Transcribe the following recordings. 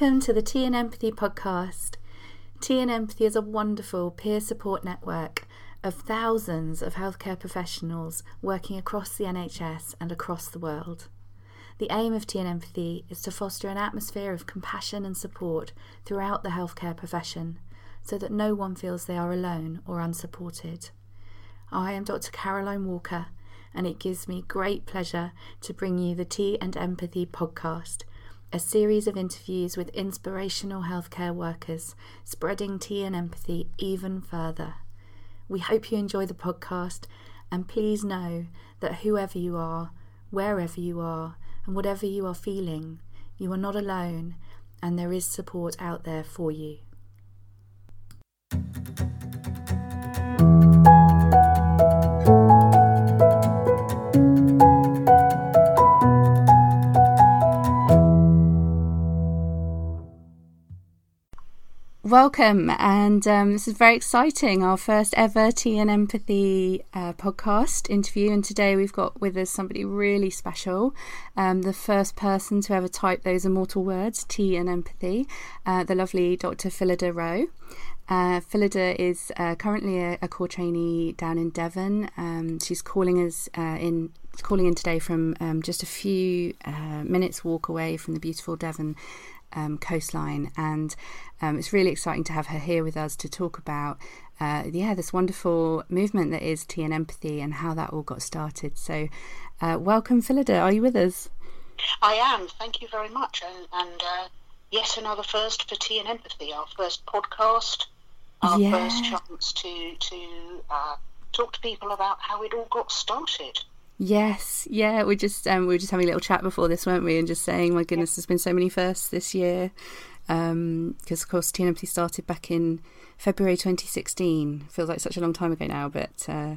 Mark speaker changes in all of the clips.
Speaker 1: Welcome to the Tea and Empathy podcast. Tea and Empathy is a wonderful peer support network of thousands of healthcare professionals working across the NHS and across the world. The aim of Tea and Empathy is to foster an atmosphere of compassion and support throughout the healthcare profession so that no one feels they are alone or unsupported. I am Dr. Caroline Walker, and it gives me great pleasure to bring you the Tea and Empathy podcast a series of interviews with inspirational healthcare workers, spreading tea and empathy even further. We hope you enjoy the podcast, and please know that whoever you are, wherever you are, and whatever you are feeling, you are not alone, and there is support out there for you. Welcome, and um, this is very exciting. Our first ever Tea and Empathy uh, podcast interview, and today we've got with us somebody really special. Um, the first person to ever type those immortal words, Tea and Empathy, uh, the lovely Dr. Phillida Rowe. Uh, Phillida is uh, currently a, a, core trainee down in Devon. Um, she's calling us uh, in calling in today from um, just a few uh, minutes walk away from the beautiful Devon um, coastline, and um, it's really exciting to have her here with us to talk about, uh, yeah, this wonderful movement that is Tea and Empathy and how that all got started. So, uh, welcome, Phillida. Are you with us?
Speaker 2: I am. Thank you very much, and, and uh, yet another first for Tea and Empathy, our first podcast, our yeah. first chance to to uh, talk to people about how it all got started.
Speaker 1: Yes, yeah, we just um, we were just having a little chat before this, weren't we? And just saying, my goodness, there's been so many firsts this year. Because um, of course, Empathy started back in February 2016. Feels like such a long time ago now, but uh,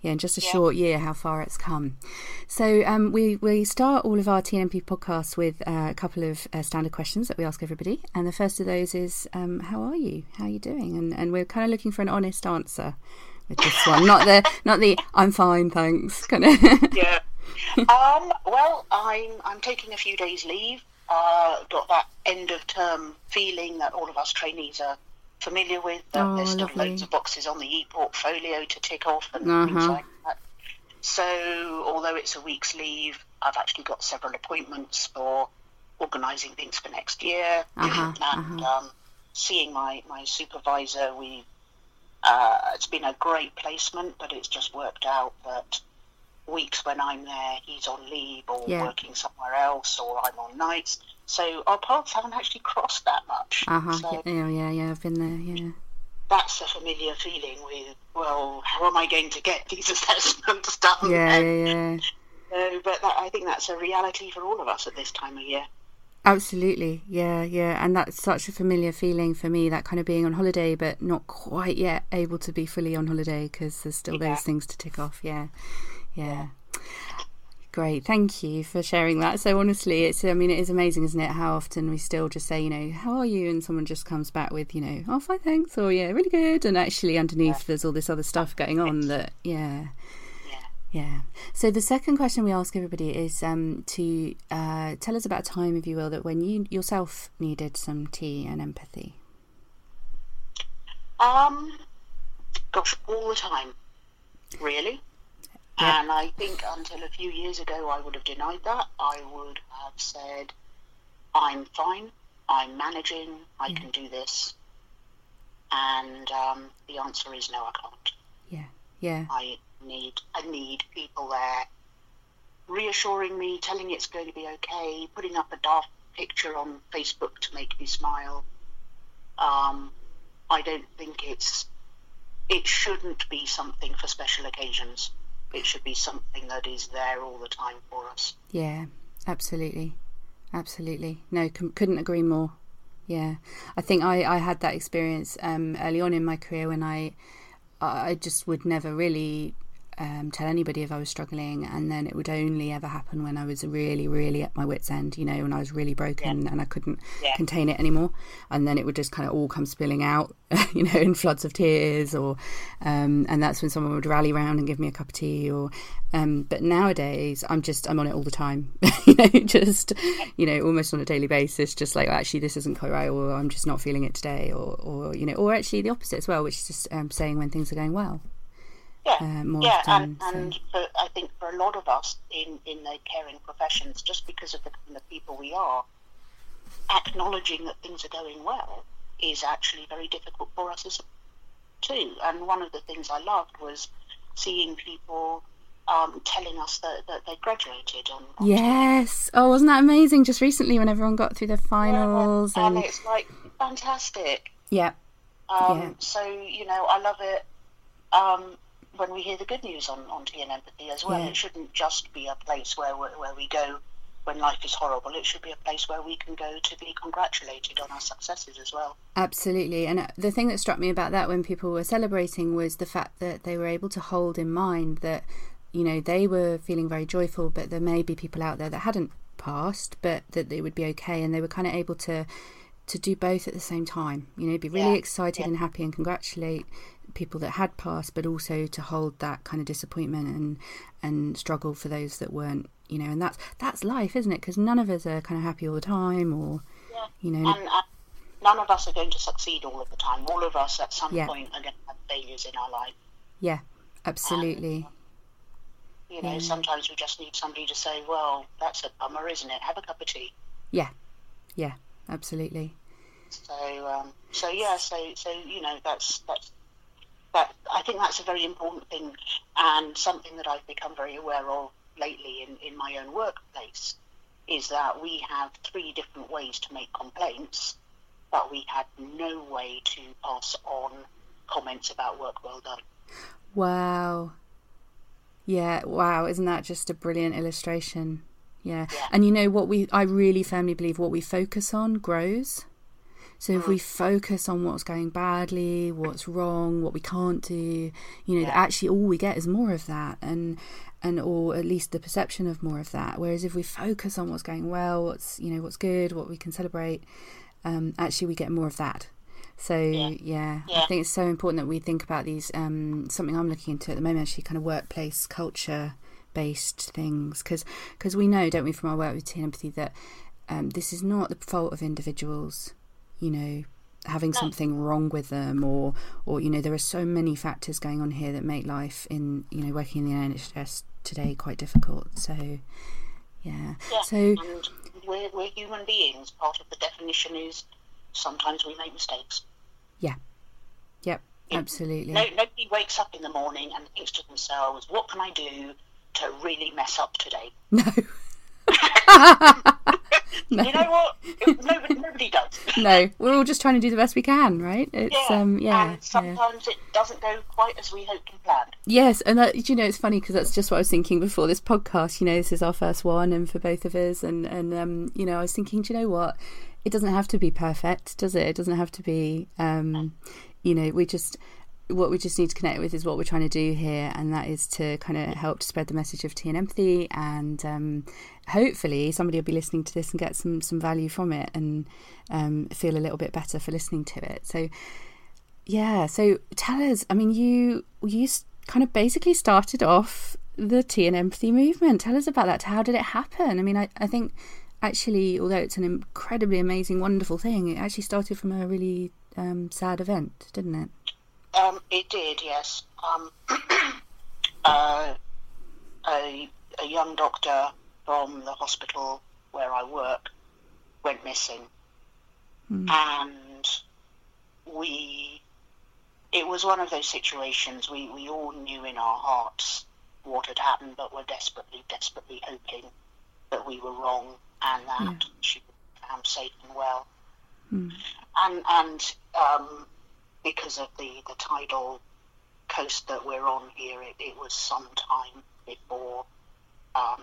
Speaker 1: yeah, in just a yeah. short year, how far it's come. So um, we we start all of our TNMP podcasts with uh, a couple of uh, standard questions that we ask everybody, and the first of those is, um, "How are you? How are you doing?" And and we're kind of looking for an honest answer with this one, not the not the I'm fine, thanks kind of.
Speaker 2: yeah. Um, well, I'm I'm taking a few days leave. Uh, got that end of term feeling that all of us trainees are familiar with. That oh, there's still lovely. loads of boxes on the e-portfolio to tick off and uh-huh. things like that. So, although it's a week's leave, I've actually got several appointments for organising things for next year uh-huh. and uh-huh. Um, seeing my, my supervisor. We uh, it's been a great placement, but it's just worked out that weeks when I'm there, he's on leave or yeah. working somewhere else, or I'm on nights. So our paths haven't actually crossed that much.
Speaker 1: Uh huh. So yeah, yeah, yeah. I've been there. Yeah.
Speaker 2: That's a familiar feeling. With well, how am I going to get these assessments done?
Speaker 1: Yeah, yeah, yeah.
Speaker 2: Uh, but that, I think that's a reality for all of us at this time of year.
Speaker 1: Absolutely, yeah, yeah, and that's such a familiar feeling for me. That kind of being on holiday, but not quite yet able to be fully on holiday because there's still yeah. those things to tick off. Yeah, yeah. Great, thank you for sharing that. So honestly, it's I mean it is amazing, isn't it? How often we still just say, you know, how are you, and someone just comes back with, you know, oh fine, thanks, or yeah, really good, and actually underneath yeah. there's all this other stuff going on that, yeah, yeah. So the second question we ask everybody is um, to uh, tell us about a time, if you will, that when you yourself needed some tea and empathy.
Speaker 2: Um, gosh, all the time, really. Yeah. And I think until a few years ago, I would have denied that. I would have said, "I'm fine. I'm managing. I yeah. can do this." And um, the answer is no, I can't.
Speaker 1: Yeah. Yeah.
Speaker 2: I need I need people there reassuring me, telling me it's going to be okay, putting up a dark picture on Facebook to make me smile. Um, I don't think it's it shouldn't be something for special occasions. It should be something that is there all the time for us.
Speaker 1: Yeah, absolutely, absolutely. No, couldn't agree more. Yeah, I think I I had that experience um, early on in my career when I I just would never really um, tell anybody if I was struggling, and then it would only ever happen when I was really, really at my wits' end, you know, when I was really broken yeah. and I couldn't yeah. contain it anymore, and then it would just kind of all come spilling out, you know, in floods of tears, or um, and that's when someone would rally around and give me a cup of tea, or um, but nowadays I'm just I'm on it all the time, you know, just you know, almost on a daily basis, just like actually this isn't quite right, or I'm just not feeling it today, or or you know, or actually the opposite as well, which is just um, saying when things are going well.
Speaker 2: Yeah, uh, yeah, often, and, and for, I think for a lot of us in, in the caring professions, just because of the kind of people we are, acknowledging that things are going well is actually very difficult for us as too. And one of the things I loved was seeing people um, telling us that, that they graduated on, on
Speaker 1: yes. Time. oh wasn't that amazing? Just recently when everyone got through their finals
Speaker 2: yeah, and... and... it's like fantastic.
Speaker 1: Yeah.
Speaker 2: Um, yeah. so you know i love it. Um, when we hear the good news on, on tea and empathy as well. Yeah. It shouldn't just be a place where, where we go when life is horrible. It should be a place where we can go to be congratulated on our successes as well.
Speaker 1: Absolutely. And uh, the thing that struck me about that when people were celebrating was the fact that they were able to hold in mind that, you know, they were feeling very joyful, but there may be people out there that hadn't passed, but that they would be okay. And they were kind of able to to do both at the same time. You know, be really yeah. excited yeah. and happy and congratulate people that had passed, but also to hold that kind of disappointment and and struggle for those that weren't. You know, and that's that's life, isn't it? Because none of us are kind of happy all the time, or
Speaker 2: yeah.
Speaker 1: you know.
Speaker 2: And, uh, none of us are going to succeed all of the time. All of us at some yeah. point are going to have failures in our life.
Speaker 1: Yeah, absolutely.
Speaker 2: You know, yeah. sometimes we just need somebody to say, "Well, that's a bummer, isn't it? Have a cup of tea."
Speaker 1: Yeah, yeah, absolutely.
Speaker 2: So, um, so yeah, so so you know, that's that's that I think that's a very important thing and something that I've become very aware of lately in, in my own workplace is that we have three different ways to make complaints, but we had no way to pass on comments about work well done.
Speaker 1: Wow. Yeah, wow, isn't that just a brilliant illustration? Yeah. yeah. And you know what we I really firmly believe what we focus on grows. So if we focus on what's going badly, what's wrong, what we can't do, you know, yeah. actually all we get is more of that, and and or at least the perception of more of that. Whereas if we focus on what's going well, what's you know what's good, what we can celebrate, um, actually we get more of that. So yeah. Yeah, yeah. I think it's so important that we think about these. Um, something I'm looking into at the moment, actually, kind of workplace culture based things, because because we know, don't we, from our work with Tea and Empathy that um, this is not the fault of individuals you know having something wrong with them or or you know there are so many factors going on here that make life in you know working in the NHS today quite difficult. So yeah,
Speaker 2: yeah. so and we're, we're human beings. Part of the definition is sometimes we make mistakes.
Speaker 1: Yeah. Yep absolutely.
Speaker 2: No, nobody wakes up in the morning and thinks to themselves what can I do to really mess up today?
Speaker 1: No.
Speaker 2: You know what? nobody, nobody does.
Speaker 1: No, we're all just trying to do the best we can, right?
Speaker 2: It's yeah, um, yeah. And sometimes yeah. it doesn't go quite as we hoped and planned.
Speaker 1: Yes, and that, you know, it's funny because that's just what I was thinking before this podcast. You know, this is our first one, and for both of us, and and um, you know, I was thinking, do you know what? It doesn't have to be perfect, does it? It doesn't have to be, um, you know, we just what we just need to connect with is what we're trying to do here, and that is to kind of help to spread the message of tea and empathy. And um, hopefully, somebody will be listening to this and get some some value from it, and um, feel a little bit better for listening to it. So, yeah. So tell us. I mean, you you kind of basically started off the tea and empathy movement. Tell us about that. How did it happen? I mean, I, I think actually, although it's an incredibly amazing, wonderful thing, it actually started from a really um, sad event, didn't it?
Speaker 2: Um, it did, yes. Um, uh, a, a young doctor from the hospital where I work went missing. Mm. And we, it was one of those situations we, we all knew in our hearts what had happened, but were desperately, desperately hoping that we were wrong and that yeah. she would be found safe and well. Mm. And, and um, because of the, the tidal coast that we're on here, it, it was some time before um,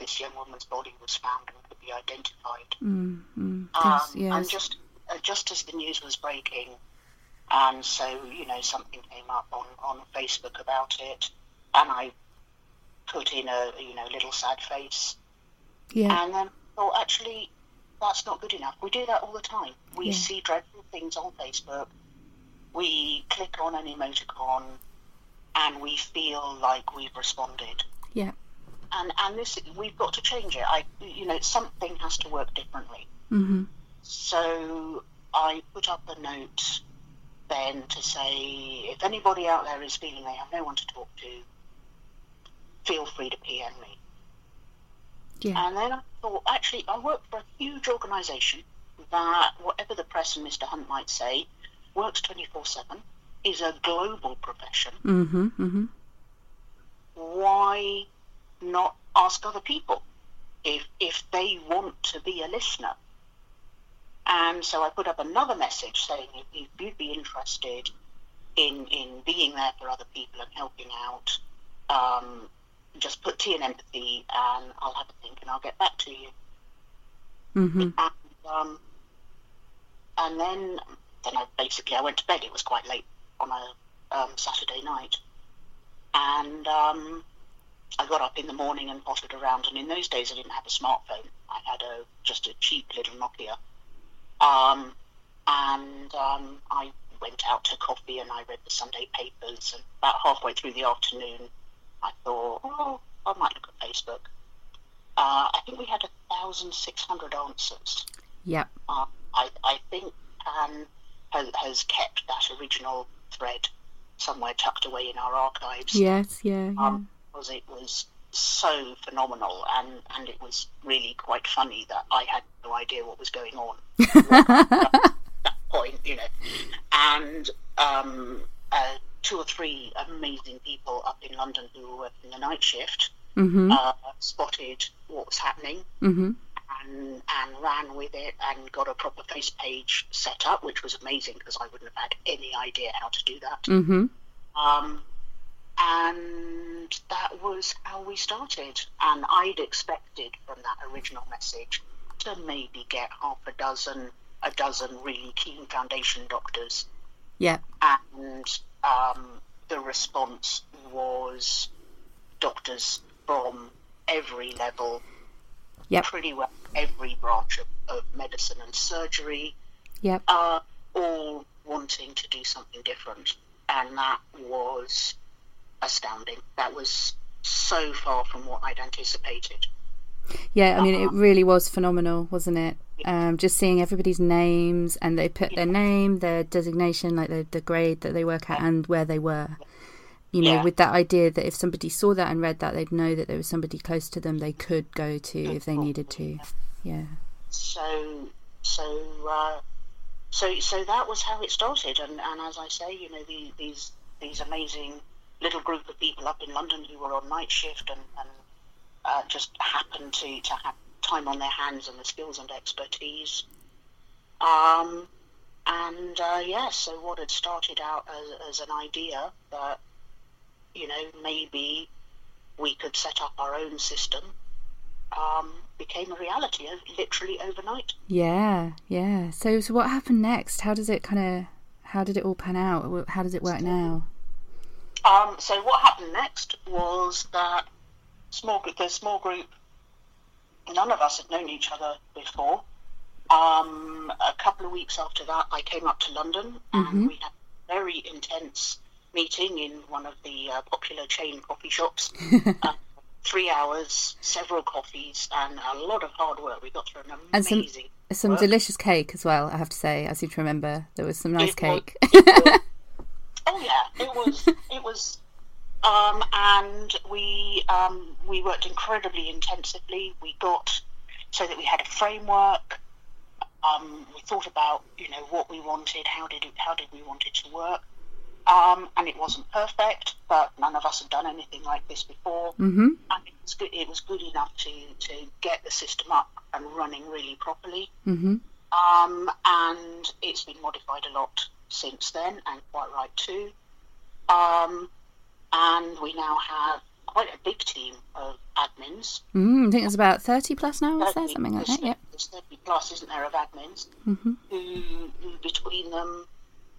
Speaker 2: this young woman's body was found and could be identified.
Speaker 1: Mm, mm,
Speaker 2: um, yes. And just uh, just as the news was breaking, and so you know something came up on, on Facebook about it. and I put in a you know little sad face,
Speaker 1: Yeah.
Speaker 2: and then thought actually that's not good enough. We do that all the time. We
Speaker 1: Yeah.
Speaker 2: see dreadful things on Facebook. We click on an emoticon, and we feel like we've responded.
Speaker 1: Yeah.
Speaker 2: And and this we've got to change it. I you know something has to work differently.
Speaker 1: Mhm.
Speaker 2: So I put up a note then to say if anybody out there is feeling they have no one to talk to, feel free to PM me.
Speaker 1: Yeah.
Speaker 2: And then I thought, actually, I work for a huge organisation that, whatever the press and Mr. Hunt might say, works 24 7, is a global profession.
Speaker 1: Mhm. Mhm.
Speaker 2: Why not ask other people if, if they want to be a listener? And so I put up another message saying if, if you'd be interested in, in being there for other people and helping out, um, just put T and empathy and I'll have a think and I'll get back to you.
Speaker 1: Mhm.
Speaker 2: And, um, and then, then I basically I went to bed. It was quite late on a um, Saturday night, and um, I got up in the morning and pottered around. And in those days, I didn't have a smartphone. I had a just a cheap little Nokia. Um, and um, I went out to coffee and I read the Sunday papers. And about halfway through the afternoon, I thought, oh, I might look at Facebook. Uh, I think we had 1,600 answers.
Speaker 1: Yep.
Speaker 2: Uh, I, I think Pan has, has kept that original thread somewhere tucked away in our archives.
Speaker 1: Yes. Yeah. Yeah.
Speaker 2: Because it was so phenomenal and, and it was really quite funny that I had no idea what was going on at that point, you know. And um, uh, two or three amazing people up in London who were working the night shift
Speaker 1: mhm.
Speaker 2: uh, spotted what was happening
Speaker 1: Mhm.
Speaker 2: and, and ran with it and got a proper face page set up, which was amazing because I wouldn't have had any idea how to do that.
Speaker 1: Mhm.
Speaker 2: Um, and that was how we started. And I'd expected from that original message to maybe get half a dozen, a dozen really keen foundation doctors.
Speaker 1: Yep.
Speaker 2: And um, the response was doctors from every level,
Speaker 1: Yep.
Speaker 2: pretty well every branch of, of medicine and surgery,
Speaker 1: Yep.
Speaker 2: uh, all wanting to do something different. And that was astounding. That was so far from what I'd anticipated.
Speaker 1: Yeah, I mean, it really was phenomenal, wasn't it? Um, just seeing everybody's names and they put their name, their designation, like the, the grade that they work at, and where they were. You know,
Speaker 2: Yeah.
Speaker 1: with that idea that if somebody saw that and read that, they'd know that there was somebody close to them they could go to if they needed to. Yeah.
Speaker 2: So, so, uh, so, so that was how it started. And, and as I say, you know, the, these these amazing little group of people up in London who were on night shift and, and uh, just happened to, to have time on their hands and the skills and expertise. Um, and uh, yeah, so what had started out as, as an idea that, you know, maybe we could set up our own system um, became a reality literally overnight.
Speaker 1: Yeah, yeah. So, so what happened next? How does it kind of, how did it all pan out? How does it work now?
Speaker 2: Um, so what happened next was that small group, the small group, none of us had known each other before. Um, a couple of weeks after that, I came up to London and we had a very intense meeting in one of the uh, popular chain coffee shops. uh, three hours, several coffees, and a lot of hard work. We got through an
Speaker 1: And some-
Speaker 2: amazing.
Speaker 1: Some delicious cake as well, I have to say. I seem to remember there was some nice
Speaker 2: It
Speaker 1: cake.
Speaker 2: was- oh yeah, it was. It was. Um, and we um, we worked incredibly intensively. We got so that we had a framework. Um, we thought about you know what we wanted, how did it, how did we want it to work, um, and it wasn't perfect, but none of us had done anything like this before,
Speaker 1: hmm
Speaker 2: and it was good. It was good enough to to get the system up and running really properly.
Speaker 1: hmm
Speaker 2: Um, and it's been modified a lot since then, and quite right too. Um, and we now have quite a big team of admins.
Speaker 1: Mm, I think there's about 30 plus now, is there? Something like that, yeah.
Speaker 2: There's 30 plus, isn't there, of admins
Speaker 1: hmm
Speaker 2: who, who between them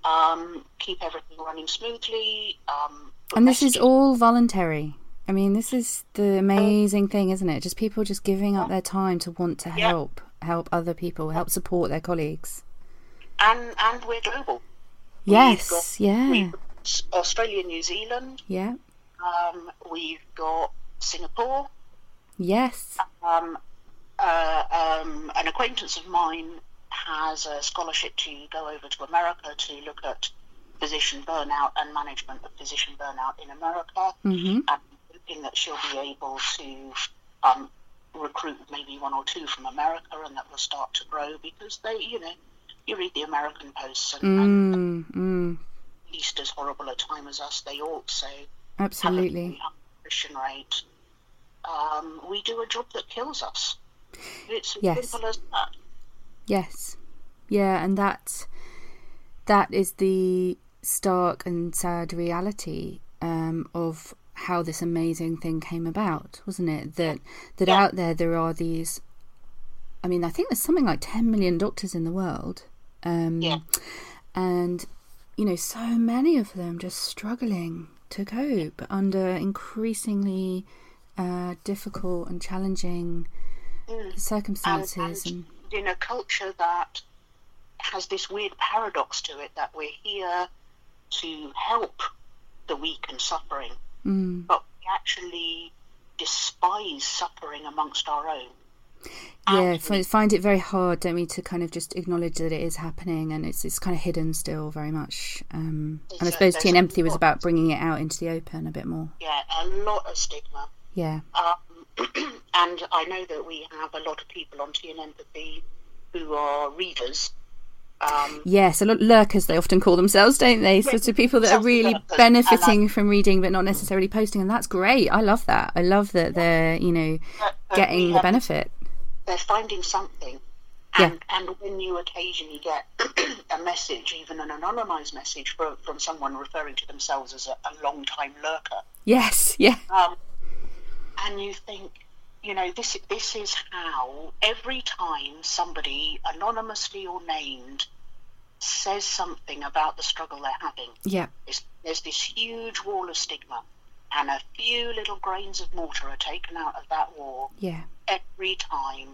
Speaker 2: um, keep everything running smoothly, um,
Speaker 1: And this is all voluntary. I mean, this is the amazing thing, isn't it? Just people just giving up their time to want to help, help other people, help support their colleagues.
Speaker 2: And and we're global.
Speaker 1: Yes,
Speaker 2: got,
Speaker 1: yeah.
Speaker 2: Australia, New Zealand.
Speaker 1: Yeah.
Speaker 2: Um, we've got Singapore.
Speaker 1: Yes.
Speaker 2: Um, uh, um, an acquaintance of mine has a scholarship to go over to America to look at physician burnout and management of physician burnout in America.
Speaker 1: Mm-hmm.
Speaker 2: And hoping that she'll be able to um, recruit maybe one or two from America and that will start to grow because they, you know, you read the American posts and,
Speaker 1: mm,
Speaker 2: and
Speaker 1: mm.
Speaker 2: at least as horrible a time as us, they also
Speaker 1: absolutely
Speaker 2: have a attrition rate. Um, we do a job that kills us. It's as
Speaker 1: Yes.
Speaker 2: simple as that.
Speaker 1: Yes. Yeah, and that that is the stark and sad reality um, of how this amazing thing came about, wasn't it? That that
Speaker 2: Yeah.
Speaker 1: out there there are these I mean, I think there's something like 10 million doctors in the world. Um,
Speaker 2: Yeah.
Speaker 1: And, you know, so many of them just struggling to cope under increasingly uh, difficult and challenging
Speaker 2: Mm.
Speaker 1: circumstances.
Speaker 2: and,
Speaker 1: and
Speaker 2: and in a culture that has this weird paradox to it that we're here to help the weak and suffering,
Speaker 1: mm.
Speaker 2: but we actually despise suffering amongst our own.
Speaker 1: Yeah
Speaker 2: And
Speaker 1: find it very hard don't we to kind of just acknowledge that it is happening and it's it's kind of hidden still very much um, and i suppose
Speaker 2: there's
Speaker 1: tea and
Speaker 2: a
Speaker 1: empathy was about bringing it out into the open a bit more.
Speaker 2: Yeah, a lot of stigma.
Speaker 1: yeah.
Speaker 2: Um, and I know that we have a lot of people on Tea and Empathy who are readers. Um,
Speaker 1: yes a lot lurkers they often call themselves don't they? So to people that are really benefiting from reading but not necessarily posting and that's great i love that. I love that they're you know getting the benefit
Speaker 2: they're finding something.
Speaker 1: Yeah.
Speaker 2: And, and when you occasionally get a message, even an anonymized message from, from someone referring to themselves as a, a long time lurker,
Speaker 1: yes yeah
Speaker 2: um, and you think, you know, this this is how every time somebody, anonymously or named, says something about the struggle they're having,
Speaker 1: yeah
Speaker 2: there's this huge wall of stigma, and a few little grains of mortar are taken out of that wall
Speaker 1: yeah
Speaker 2: every time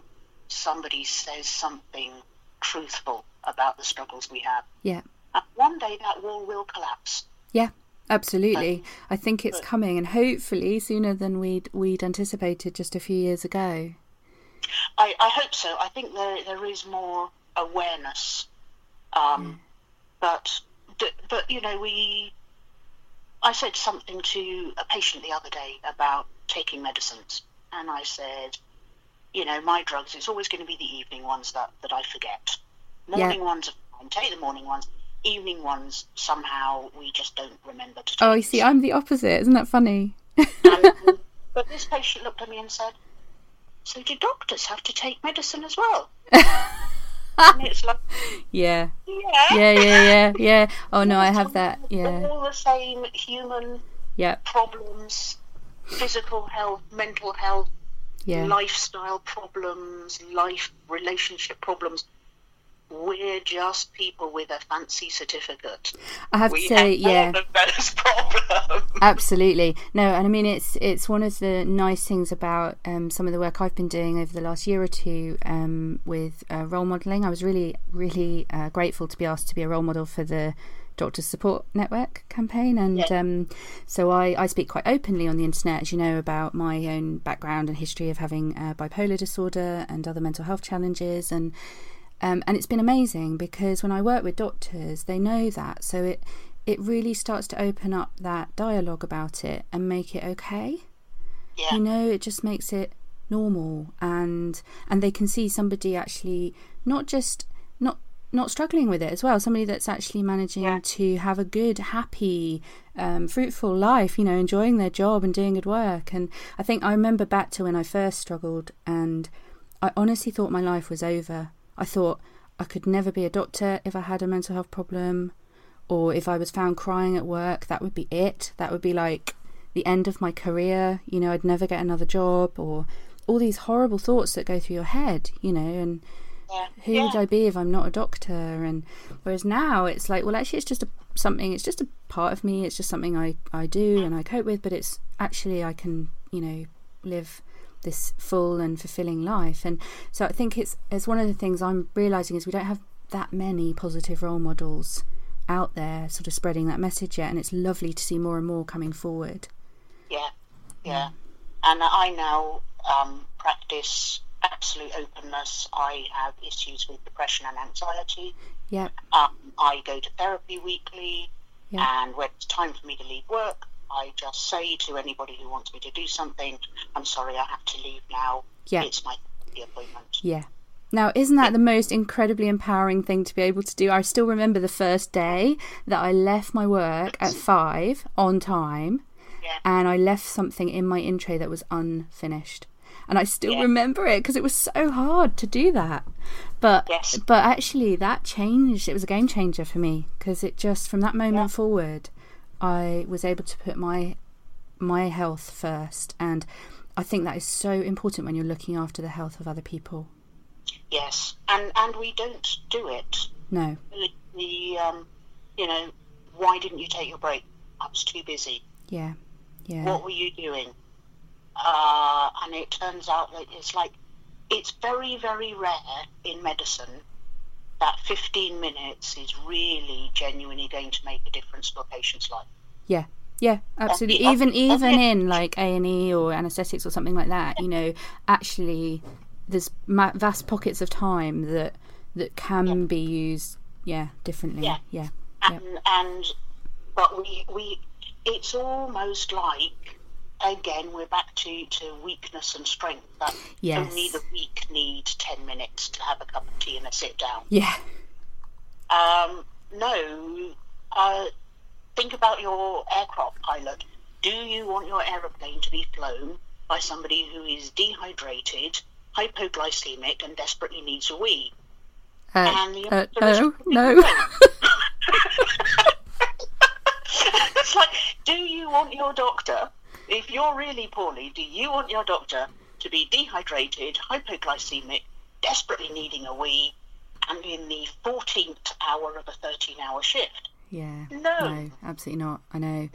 Speaker 2: somebody says something truthful about the struggles we have.
Speaker 1: yeah
Speaker 2: And one day that wall will collapse.
Speaker 1: Yeah, absolutely. I think it's coming, and hopefully sooner than we'd we'd anticipated just a few years ago.
Speaker 2: I, I hope so. I think there there is more awareness, um, but but you know we. I said something to a patient the other day about taking medicines, and I said, you know, my drugs. It's always going to be the evening ones that that I forget. Morning ones are fine. Take the morning ones. Evening ones somehow we just don't remember to oh, take.
Speaker 1: Oh, you see, I'm the opposite. Isn't that funny?
Speaker 2: And- um, but this patient looked at me and said, "So do doctors have to take medicine as well?" and it's like,
Speaker 1: yeah,
Speaker 2: yeah,
Speaker 1: yeah, yeah, yeah, yeah. Oh no, I have that. Yeah,
Speaker 2: All the same human
Speaker 1: yeah,
Speaker 2: problems, physical health, mental health,
Speaker 1: yeah.
Speaker 2: lifestyle problems, life relationship problems. We're just people with a fancy certificate.
Speaker 1: I have to say,
Speaker 2: have
Speaker 1: yeah.
Speaker 2: those problems.
Speaker 1: Absolutely. No, and I mean it's it's one of the nice things about um, some of the work I've been doing over the last year or two um, with uh, role modelling. I was really really uh, grateful to be asked to be a role model for the Doctors Support Network campaign, and
Speaker 2: Yeah.
Speaker 1: um, so I, I speak quite openly on the internet, as you know, about my own background and history of having uh, bipolar disorder and other mental health challenges, and um, and it's been amazing because when I work with doctors, they know that, so it it really starts to open up that dialogue about it and make it okay.
Speaker 2: Yeah.
Speaker 1: You know, it just makes it normal, and and they can see somebody actually not just not not struggling with it as well. Somebody that's actually managing
Speaker 2: Yeah.
Speaker 1: to have a good, happy, um, fruitful life. You know, enjoying their job and doing good work. And I think I remember back to when I first struggled, and I honestly thought my life was over. I thought I could never be a doctor if I had a mental health problem, or if I was found crying at work, that would be it. That would be like the end of my career. You know, I'd never get another job, or all these horrible thoughts that go through your head, you know, and
Speaker 2: Yeah.
Speaker 1: who
Speaker 2: yeah.
Speaker 1: would I be if I'm not a doctor? And whereas now it's like, well, actually, it's just a something. It's just a part of me. It's just something I I do and I cope with. But it's actually I can you know live this full and fulfilling life. And so I think it's it's one of the things I'm realizing is we don't have that many positive role models out there, sort of spreading that message yet. And it's lovely to see more and more coming forward.
Speaker 2: Yeah, yeah. And I now um, practice absolute openness. I have issues with depression and anxiety.
Speaker 1: Yeah.
Speaker 2: Um, I go to therapy weekly, yep. and when it's time for me to leave work, I just say to anybody who wants me to do something, "I'm sorry, I have to leave now.
Speaker 1: Yeah.
Speaker 2: It's my appointment."
Speaker 1: Yeah. Now, isn't that the most incredibly empowering thing to be able to do? I still remember the first day that I left my work at five on time,
Speaker 2: yeah.
Speaker 1: and I left something in my in tray that was unfinished and I still yeah. remember it because it was so hard to do that. But
Speaker 2: yes.
Speaker 1: but actually, that changed. It was a game changer for me because it just from that moment yeah. forward, I was able to put my my health first, and I think that is so important when you're looking after the health of other people.
Speaker 2: Yes, and and we don't do it.
Speaker 1: No.
Speaker 2: The, the um, you know, why didn't you take your break? I was too busy.
Speaker 1: Yeah. Yeah.
Speaker 2: What were you doing? Uh, and it turns out that it's like it's very very rare in medicine that 15 minutes is really genuinely going to make a difference to a patient's life.
Speaker 1: Yeah, yeah, absolutely. even even in like A and E or anaesthetics or something like that, you know, actually, there's vast pockets of time that that can yeah. be used, yeah, differently.
Speaker 2: Yeah,
Speaker 1: yeah,
Speaker 2: and, yeah. and but we we it's almost like again, we're back to, to weakness and strength. That
Speaker 1: yes.
Speaker 2: only the weak need 10 minutes to have a cup of tea and a sit down.
Speaker 1: Yeah.
Speaker 2: Um, no. Uh, think about your aircraft pilot. Do you want your aeroplane to be flown by somebody who is dehydrated, hypoglycemic, and desperately needs a wee?
Speaker 1: Uh, and the uh, no, no.
Speaker 2: it's like, do you want your doctor if you're really poorly, do you want your doctor to be dehydrated, hypoglycemic, desperately needing a wee, and in the 14th hour of a 13 hour shift?
Speaker 1: Yeah.
Speaker 2: No.
Speaker 1: No, absolutely not. I know.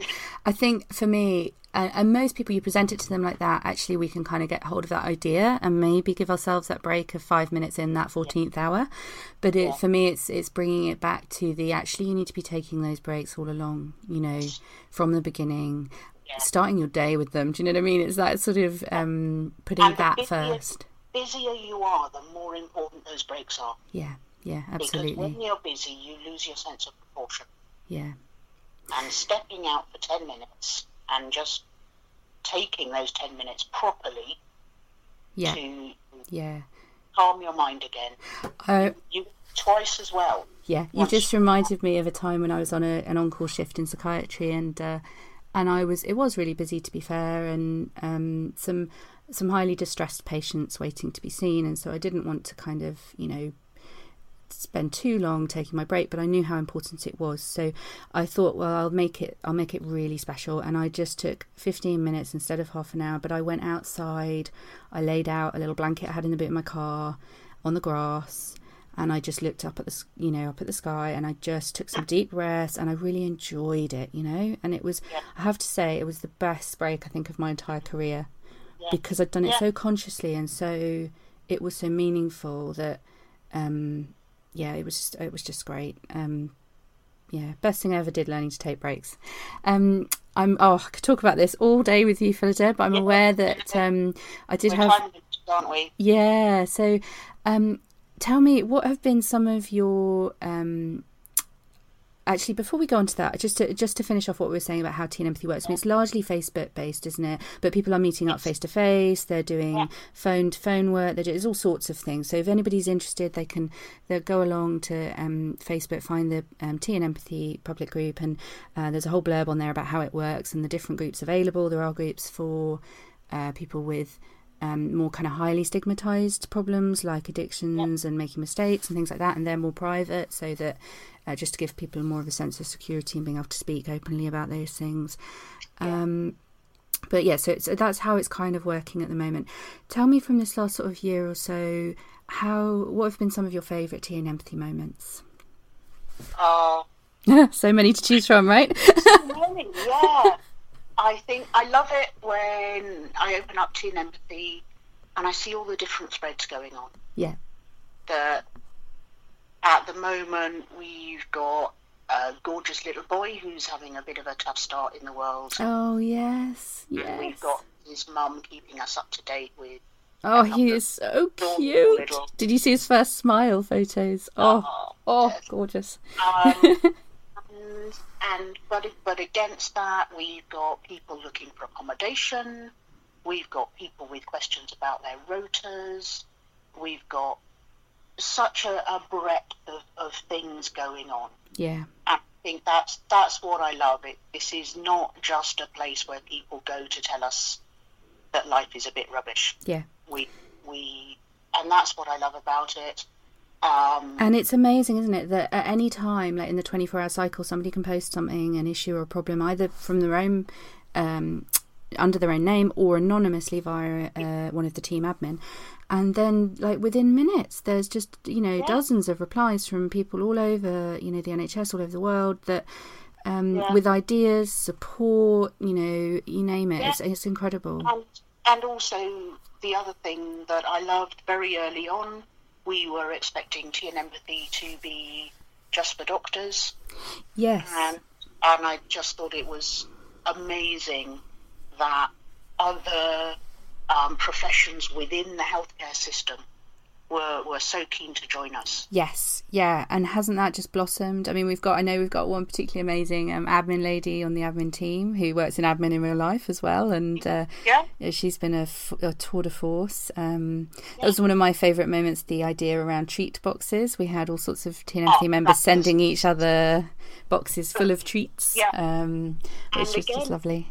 Speaker 1: I think for me, and, and, most people, you present it to them like that, actually, we can kind of get hold of that idea and maybe give ourselves that break of five minutes in that 14th yeah. hour. But it, yeah. for me, it's it's bringing it back to the actually, you need to be taking those breaks all along, you know, from the beginning starting your day with them. Do you know what I mean? It's that sort of um, putting
Speaker 2: and
Speaker 1: that
Speaker 2: busier,
Speaker 1: first.
Speaker 2: busier you are, the more important those breaks are.
Speaker 1: Yeah, yeah, absolutely.
Speaker 2: Because when you're busy, you lose your sense of proportion.
Speaker 1: Yeah.
Speaker 2: And stepping out for 10 minutes and just taking those 10 minutes properly
Speaker 1: yeah.
Speaker 2: to
Speaker 1: yeah.
Speaker 2: calm your mind again.
Speaker 1: Uh,
Speaker 2: you, you twice as well.
Speaker 1: Yeah, you just reminded me of a time when I was on a, an on-call shift in psychiatry and uh, and I was it was really busy to be fair, and um, some some highly distressed patients waiting to be seen, and so I didn't want to kind of you know spend too long taking my break but I knew how important it was. So I thought well I'll make it I'll make it really special and I just took 15 minutes instead of half an hour but I went outside I laid out a little blanket I had in the boot of my car on the grass and I just looked up at the you know up at the sky and I just took some deep breaths and I really enjoyed it you know and it was
Speaker 2: yeah.
Speaker 1: I have to say it was the best break I think of my entire career
Speaker 2: yeah.
Speaker 1: because I'd done it
Speaker 2: yeah.
Speaker 1: so consciously and so it was so meaningful that um yeah it was just it was just great um yeah best thing I ever did learning to take breaks um I'm oh I could talk about this all day with you Phillida but I'm aware that um I did
Speaker 2: We're
Speaker 1: have
Speaker 2: aren't we?
Speaker 1: yeah so um tell me what have been some of your um, actually before we go on to that just to just to finish off what we were saying about how Tea and Empathy works I mean, it's largely facebook based isn't it? But people are meeting up face to face they're doing phone to phone work there's all sorts of things. So if anybody's interested they can they'll go along to um, facebook find the um, Tea and Empathy public group and uh, there's a whole blurb on there about how it works and the different groups available. There are groups for uh, people with um, more kind of highly stigmatized problems like addictions and making mistakes and things like that, and they're more private, so that uh, just to give people more of a sense of security and being able to speak openly about those things. Um, but yeah, so, that's how it's kind of working at the moment. Tell me from this last sort of year or so, how what have been some of your favourite tea and empathy moments?
Speaker 2: Uh,
Speaker 1: so many to choose from, right?
Speaker 2: so many, yeah. I think I love it when I open up Tea and Empathy and I see all the different threads going on.
Speaker 1: Yeah.
Speaker 2: That at the moment we've got a gorgeous little boy who's having a bit of a tough start in the world.
Speaker 1: Oh yes,
Speaker 2: And we've got his mum keeping us up to date with.
Speaker 1: Oh, he is so cute.
Speaker 2: little-
Speaker 1: Did you see his first smile photos? Oh,
Speaker 2: Oh,
Speaker 1: oh,
Speaker 2: yes.
Speaker 1: gorgeous.
Speaker 2: Um, and, and but but against that, we've got people looking for accommodation. We've got people with questions about their rotas. We've got such a, a breadth of, of things going on.
Speaker 1: Yeah,
Speaker 2: I think that's that's what I love. It this is not just a place where people go to tell us that life is a bit rubbish.
Speaker 1: yeah.
Speaker 2: We we and that's what I love about it. Um,
Speaker 1: And it's amazing, isn't it, that at any time, like in the 24 hour cycle, somebody can post something, an issue or a problem, either from their own, um, under their own name or anonymously via uh, one of the team admin. And then, like within minutes, there's just, you know, dozens of replies from people all over, you know, the NHS, all over the world that. Um,
Speaker 2: Yeah.
Speaker 1: With ideas, support, you know, you name it.
Speaker 2: Yeah.
Speaker 1: It's, it's incredible.
Speaker 2: and and also the other thing that I loved very early on, we were expecting Tea and Empathy to be just for doctors,
Speaker 1: Yes.
Speaker 2: and and I just thought it was amazing that other um, professions within the healthcare system were were so keen to join us.
Speaker 1: Yes, yeah, and hasn't that just blossomed? I mean, we've got I know we've got one particularly amazing um, admin lady on the admin team who works in admin in real life as well, and uh,
Speaker 2: Yeah.
Speaker 1: she's been a, f- a tour de force. Um, That was one of my favourite moments. The idea around treat boxes. We had all sorts of TNMT
Speaker 2: Oh,
Speaker 1: members
Speaker 2: that was-
Speaker 1: sending each other boxes full of treats,
Speaker 2: Yeah.
Speaker 1: um, which
Speaker 2: And
Speaker 1: was just lovely.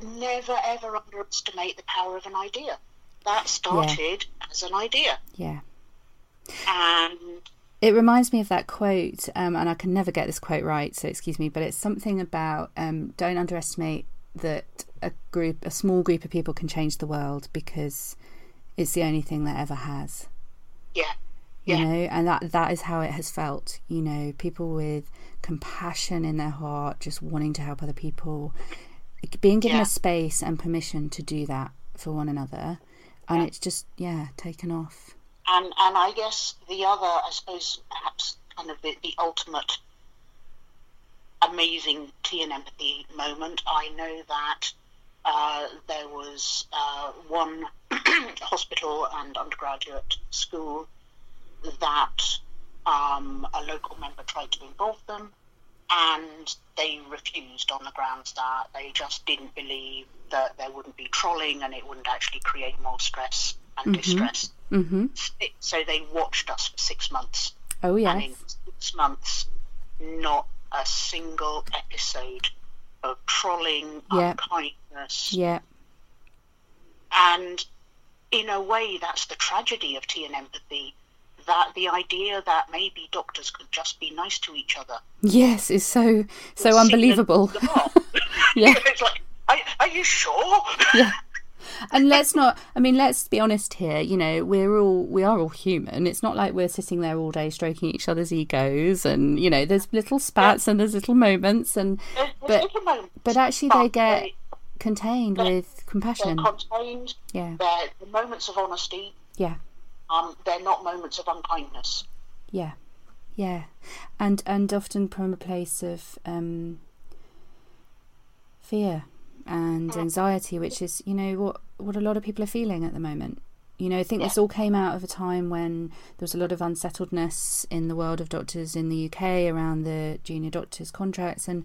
Speaker 2: Never ever underestimate the power of an idea. That started as an idea,
Speaker 1: Yeah.
Speaker 2: and
Speaker 1: It reminds me of that quote, um, and I can never get this quote right, so excuse me, but it's something about um, don't underestimate that a group, a small group of people can change the world because it's the only thing that ever has.
Speaker 2: yeah,
Speaker 1: You
Speaker 2: Yeah.
Speaker 1: know, and that that is how it has felt. You know, people with compassion in their heart, just wanting to help other people, being given
Speaker 2: Yeah.
Speaker 1: a space and permission to do that for one another, and it's just yeah taken off.
Speaker 2: and and I guess the other, I suppose, perhaps kind of the, the ultimate amazing tea and empathy moment. I know that uh, there was uh, one hospital and undergraduate school that um, a local member tried to involve them, and they refused on the grounds that they just didn't believe that there wouldn't be trolling and it wouldn't actually create more stress and distress.
Speaker 1: hmm
Speaker 2: So they watched us for six months,
Speaker 1: Oh
Speaker 2: and in six months, not a single episode of trolling,
Speaker 1: Yeah.
Speaker 2: unkindness,
Speaker 1: yeah.
Speaker 2: and in a way, that's the tragedy of tea and empathy. That the idea that maybe doctors could just be nice to each other.
Speaker 1: Yes, is so so
Speaker 2: seemed
Speaker 1: unbelievable. Yeah.
Speaker 2: it's like, are, are you sure?
Speaker 1: yeah. And let's not I mean let's be honest here, you know, we're all we are all human. It's not like we're sitting there all day stroking each other's egos and you know, there's little spats and there's little moments and
Speaker 2: There's- there's
Speaker 1: But-
Speaker 2: little moments,
Speaker 1: but actually they get
Speaker 2: they-
Speaker 1: contained with
Speaker 2: they're
Speaker 1: compassion.
Speaker 2: contained.
Speaker 1: Yeah.
Speaker 2: They're the moments of honesty.
Speaker 1: Yeah.
Speaker 2: Um, they're not moments of unkindness.
Speaker 1: Yeah. Yeah. And and often from a place of um fear and anxiety, which is, you know, what what a lot of people are feeling at the moment. You know, I think this all came out of a time when there was a lot of unsettledness in the world of doctors in the UK around the junior doctors' contracts and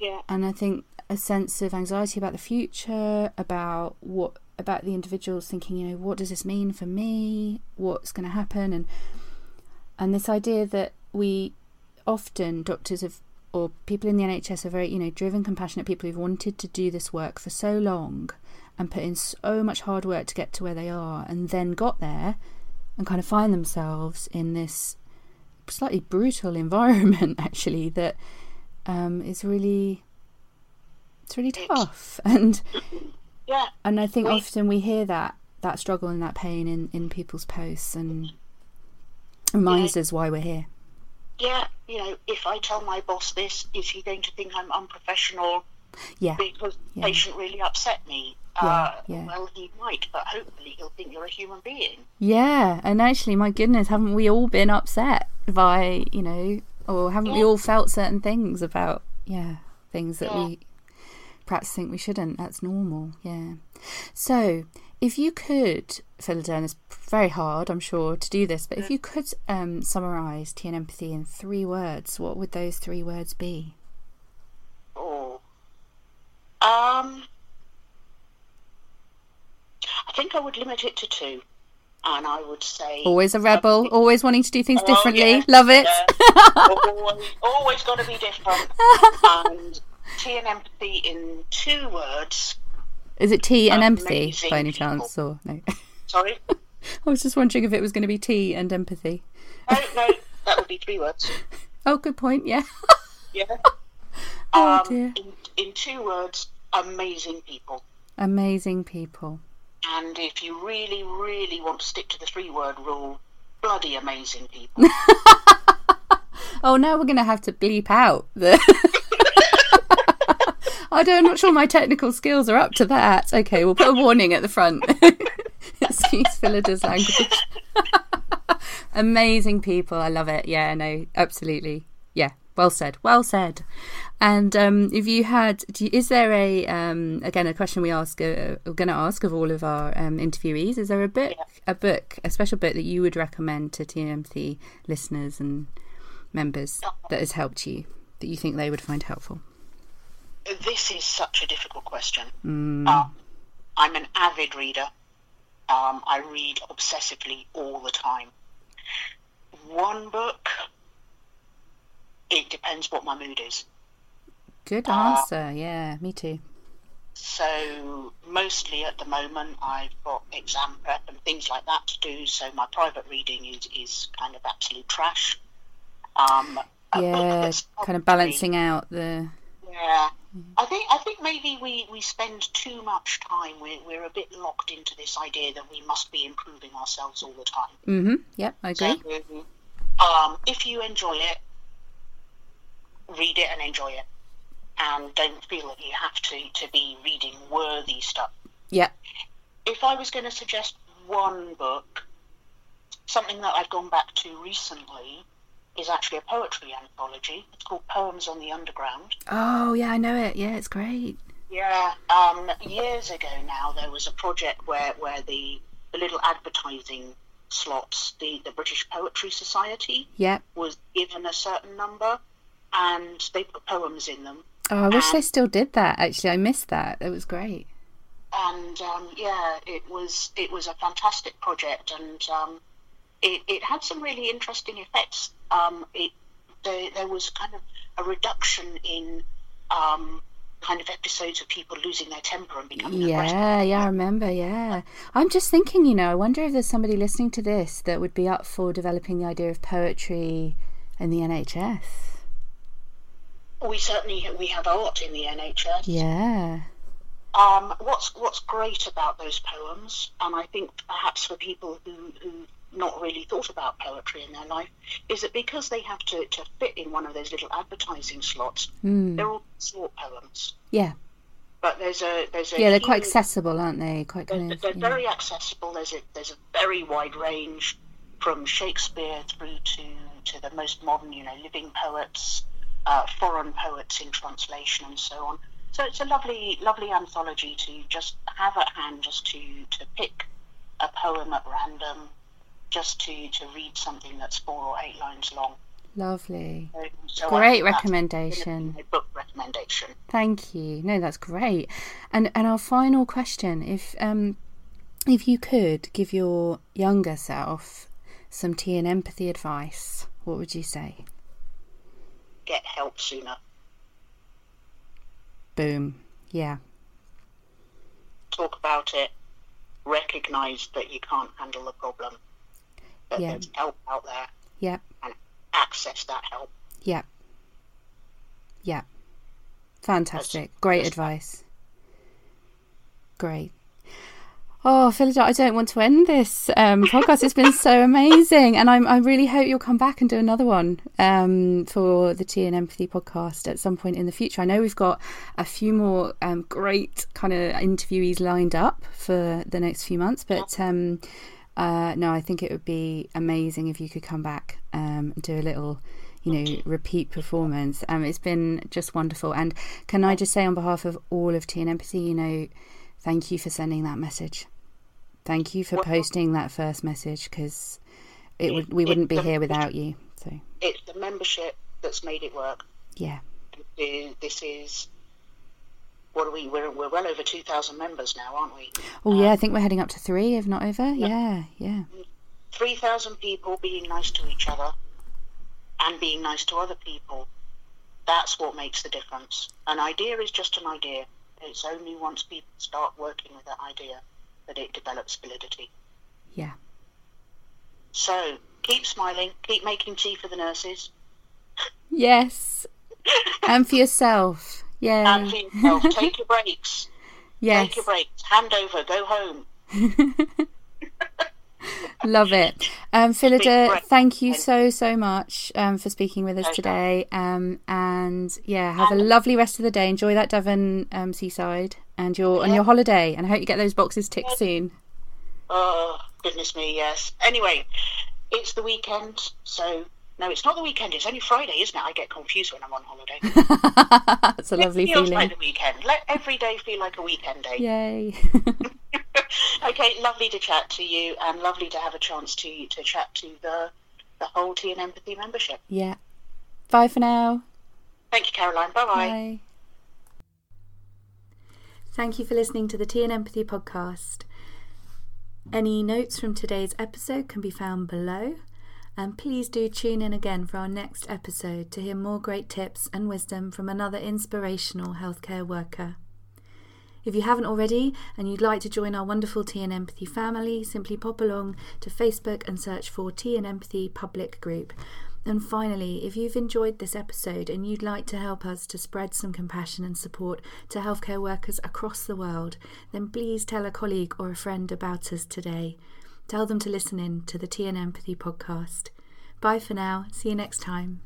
Speaker 2: Yeah.
Speaker 1: and I think a sense of anxiety about the future, about what about the individuals thinking, you know, what does this mean for me? What's going to happen? And and this idea that we often doctors have or people in the NHS are very, you know, driven, compassionate people who've wanted to do this work for so long and put in so much hard work to get to where they are, and then got there and kind of find themselves in this slightly brutal environment, actually, that um, is really it's really tough and
Speaker 2: Yeah.
Speaker 1: and I think
Speaker 2: We-
Speaker 1: often we hear that that struggle and that pain in in people's posts and reminds us why we're here
Speaker 2: yeah, you know, if I tell my boss this, is he going to think I'm unprofessional?
Speaker 1: Yeah.
Speaker 2: Because the
Speaker 1: Yeah.
Speaker 2: patient really upset me.
Speaker 1: Yeah,
Speaker 2: uh,
Speaker 1: yeah.
Speaker 2: Well, he might, but hopefully he'll think you're a human being.
Speaker 1: Yeah, and actually, my goodness, haven't we all been upset by, you know, or haven't we all felt certain things about, yeah, things that
Speaker 2: Yeah.
Speaker 1: we perhaps think we shouldn't? That's normal, yeah. So, if you could, Phillida, it's very hard, I'm sure, to do this, but if you could um, summarise tea and empathy in three words, what would those three words be?
Speaker 2: Oh. Um. I think I would limit it to two. And I would say.
Speaker 1: Always a rebel, always wanting to do things
Speaker 2: Oh,
Speaker 1: differently.
Speaker 2: yeah,
Speaker 1: Love it.
Speaker 2: yeah. always, always got to be different. and tea and empathy in two words.
Speaker 1: Is it tea and empathy by any
Speaker 2: people.
Speaker 1: chance? Or no?
Speaker 2: Sorry?
Speaker 1: I was just wondering if it was going to be tea and empathy.
Speaker 2: No, no, that would be three words.
Speaker 1: Oh, good point. Yeah.
Speaker 2: Yeah.
Speaker 1: Oh,
Speaker 2: um,
Speaker 1: dear.
Speaker 2: In, in two words, amazing people.
Speaker 1: Amazing people.
Speaker 2: And if you really, really want to stick to the three word rule, bloody amazing people.
Speaker 1: Oh, now we're going to have to bleep out the. I don't, I'm not sure my technical skills are up to that. Okay, we'll put a warning at the front. Excuse Phillida's language. Amazing people. I love it. Yeah, no, absolutely. Yeah, well said. Well said. And um, if you had, do you, is there a um, again a question we ask? Uh, we're going to ask of all of our um, interviewees. Is there a book, a book, a special book that you would recommend to TMT listeners and members that has helped you that you think they would find helpful?
Speaker 2: This is such a difficult question.
Speaker 1: Mm.
Speaker 2: Um, I'm an avid reader. Um, I read obsessively all the time. One book, it depends what my mood is.
Speaker 1: Good
Speaker 2: Uh,
Speaker 1: answer. Yeah, me too.
Speaker 2: So mostly at the moment, I've got exam prep and things like that to do. So my private reading is, is kind of absolute trash. Um,
Speaker 1: Yeah, kind of balancing out the.
Speaker 2: Yeah, I think I think maybe we, we spend too much time. We're we're a bit locked into this idea that we must be improving ourselves all the time.
Speaker 1: Mm-hmm. Yep, I agree.
Speaker 2: So, um, if you enjoy it, read it and enjoy it, and don't feel that you have to to be reading worthy stuff.
Speaker 1: Yeah.
Speaker 2: If I was going to suggest one book, something that I've gone back to recently is actually a poetry anthology. It's called Poems on the Underground.
Speaker 1: Oh yeah, I know it. Yeah, it's great.
Speaker 2: Yeah, um, years ago now, there was a project where, where the, the little advertising slots, the, the British Poetry Society
Speaker 1: Yep.
Speaker 2: was given a certain number, and they put poems in them.
Speaker 1: Oh, I wish
Speaker 2: Um,
Speaker 1: they still did that. Actually, I missed that. It was great.
Speaker 2: And um, yeah, it was it was a fantastic project, and um, it, it had some really interesting effects. Um, it there, there was kind of a reduction in um, kind of episodes of people losing their temper and becoming aggressive.
Speaker 1: Yeah, yeah, I remember. Yeah, I'm just thinking. You know, I wonder if there's somebody listening to this that would be up for developing the idea of poetry in the NHS.
Speaker 2: We certainly we have art in the NHS.
Speaker 1: Yeah.
Speaker 2: Um, what's what's great about those poems, and I think perhaps for people who who not really thought about poetry in their life, is that because they have to, to fit in one of those little advertising slots,
Speaker 1: Mm.
Speaker 2: they're all short poems.
Speaker 1: Yeah.
Speaker 2: But there's a there's a
Speaker 1: Yeah, they're quite accessible, aren't they? Quite
Speaker 2: They're,
Speaker 1: kind of.
Speaker 2: they're
Speaker 1: yeah.
Speaker 2: very accessible. There's a there's a very wide range from Shakespeare through to to the most modern, you know, living poets, uh, foreign poets in translation, and so on. So it's a lovely lovely anthology to just have at hand, just to to pick a poem at random, just to to read something that's four or eight lines long.
Speaker 1: Lovely.
Speaker 2: So- so
Speaker 1: Great recommendation.
Speaker 2: Book recommendation.
Speaker 1: Thank you. No, that's great. And and our final question, if um if you could give your younger self some tea and empathy advice, what would you say?
Speaker 2: Get help sooner.
Speaker 1: Boom. Yeah.
Speaker 2: talk about it, recognize that you can't handle the problem,
Speaker 1: Yeah.
Speaker 2: there's help out there,
Speaker 1: Yep.
Speaker 2: and access that help.
Speaker 1: Yep. Yep. Fantastic. Great
Speaker 2: that's-
Speaker 1: advice. Great. Oh, Phillida, I don't want to end this um, podcast. It's been so amazing, and I'm, I really hope you'll come back and do another one um, for the Tea and Empathy podcast at some point in the future. I know we've got a few more um, great kind of interviewees lined up for the next few months, but um, uh, no, I think it would be amazing if you could come back um, and do a little you know, repeat performance. Um, it's been just wonderful. And can I just say, on behalf of all of Tea and Empathy, you know, thank you for sending that message. Thank you for well, posting that first message because it would we wouldn't be the, here without you. So
Speaker 2: it's the membership that's made it work.
Speaker 1: Yeah.
Speaker 2: This is what are we? We're, we're well over two thousand members now, aren't we?
Speaker 1: Oh um, yeah, I think we're heading up to three, if not over. Yeah, yeah.
Speaker 2: Three thousand people being nice to each other and being nice to other people. That's what makes the difference. An idea is just an idea. It's only once people start working with that idea that it develops validity.
Speaker 1: Yeah.
Speaker 2: So keep smiling, keep making tea for the nurses.
Speaker 1: Yes. and for yourself. Yeah.
Speaker 2: And for yourself. Take your breaks. Yes. Take your breaks. Hand over. Go home.
Speaker 1: Love it. Um, Phillida, thank you so, so much um, for speaking with us okay. today. Um, and yeah, have a lovely rest of the day. Enjoy that Devon um, seaside and your yeah. and your holiday. And I hope you get those boxes ticked soon.
Speaker 2: Oh, goodness me, yes. Anyway, it's the weekend, so no, it's not the weekend. It's only Friday, isn't it? I get confused when I'm on
Speaker 1: holiday. It's a lovely
Speaker 2: it feels
Speaker 1: feeling.
Speaker 2: like the weekend. Let every day feel like a weekend day.
Speaker 1: Yay.
Speaker 2: okay, lovely to chat to you, and lovely to have a chance to to chat to the the whole Tea and Empathy membership.
Speaker 1: Yeah. Bye for now.
Speaker 2: Thank you, Caroline. Bye-bye.
Speaker 1: Bye. Thank you for listening to the Tea and Empathy podcast. Any notes from today's episode can be found below. And please do tune in again for our next episode to hear more great tips and wisdom from another inspirational healthcare worker. If you haven't already and you'd like to join our wonderful Tea and Empathy family, simply pop along to Facebook and search for Tea and Empathy Public Group. And finally, if you've enjoyed this episode and you'd like to help us to spread some compassion and support to healthcare workers across the world, then please tell a colleague or a friend about us today tell them to listen in to the Tea and Empathy podcast. Bye for now. See you next time.